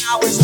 hours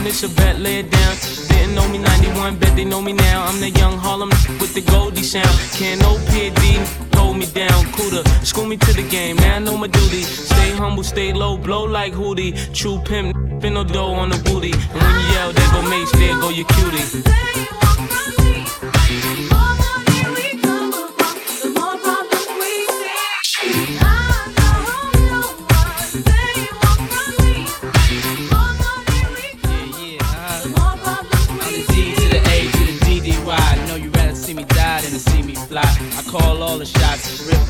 play it's a bet, lay it down. Didn't know me 91, bet they know me now. I'm the young Harlem with the Goldie sound. Can't no PD hold me down, cooler. School me to the game, man, I know my duty. Stay humble, stay low, blow like Hootie. True pimp, fin no dough on the booty. And when you yell, there go Mace, there go your cutie.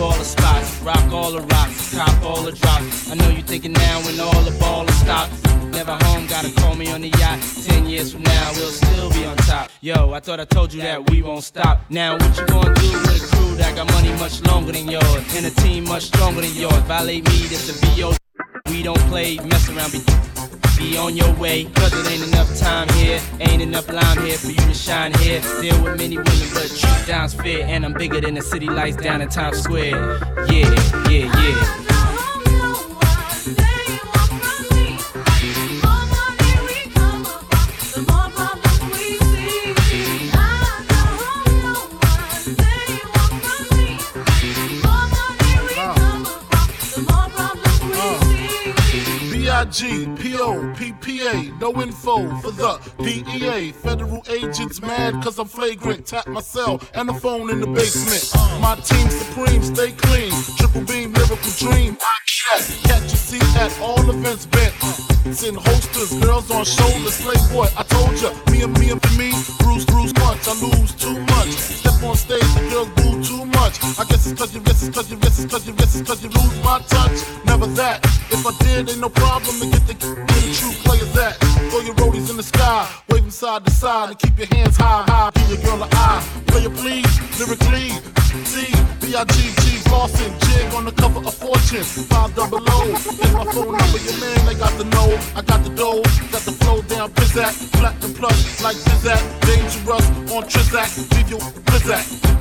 All the spots, rock all the rocks, cop all the drops. I know you're thinking now when all the ball is stopped. Never home, gotta call me on the yacht. Ten years from now, we'll still be on top. Yo, I thought I told you that we won't stop. Now, what you gonna do with a crew that got money much longer than yours? And a team much stronger than yours? Violate me, this a VO. We don't play, mess around, be be on your way. Cause it ain't enough time here, ain't enough lime here for you to shine here. Deal with many women, but truth down's fair. And I'm bigger than the city lights down in Times Square. Yeah, yeah, yeah. G P O P P A, no info for the DEA. Federal agents mad cause I'm flagrant. Tap my cell and the phone in the basement. My team supreme, stay clean. Triple beam, lyrical dream. Catch you see at all events bent. In holsters, girls on shoulders. Slave boy, I told ya, me and me and me. Bruce, Bruce, much, I lose too much. Step on stage, the girls boo too much. I guess it's cause you wrist, it's cause you wrist, it's cause you wrist, it's cause you lose my touch. Never that. If I did, ain't no problem to get the, get true players at. Throw your roadies in the sky, wave them side to side, and keep your hands high, high. Give your girl an eye. Player please, lyrically. C, B-I-G-G, Lawson, jig on the cover of Fortune. Five double O, is my phone number. Your man, they got the know. I got the dough, got the flow down, Bizac. Platinum plus, like Bizac. Dangerous on Trizac, leave your Blizzak.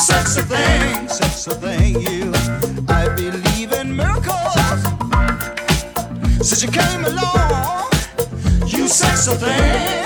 such a thing, such a thing, you. I believe in miracles. Since you came along, you such a thing.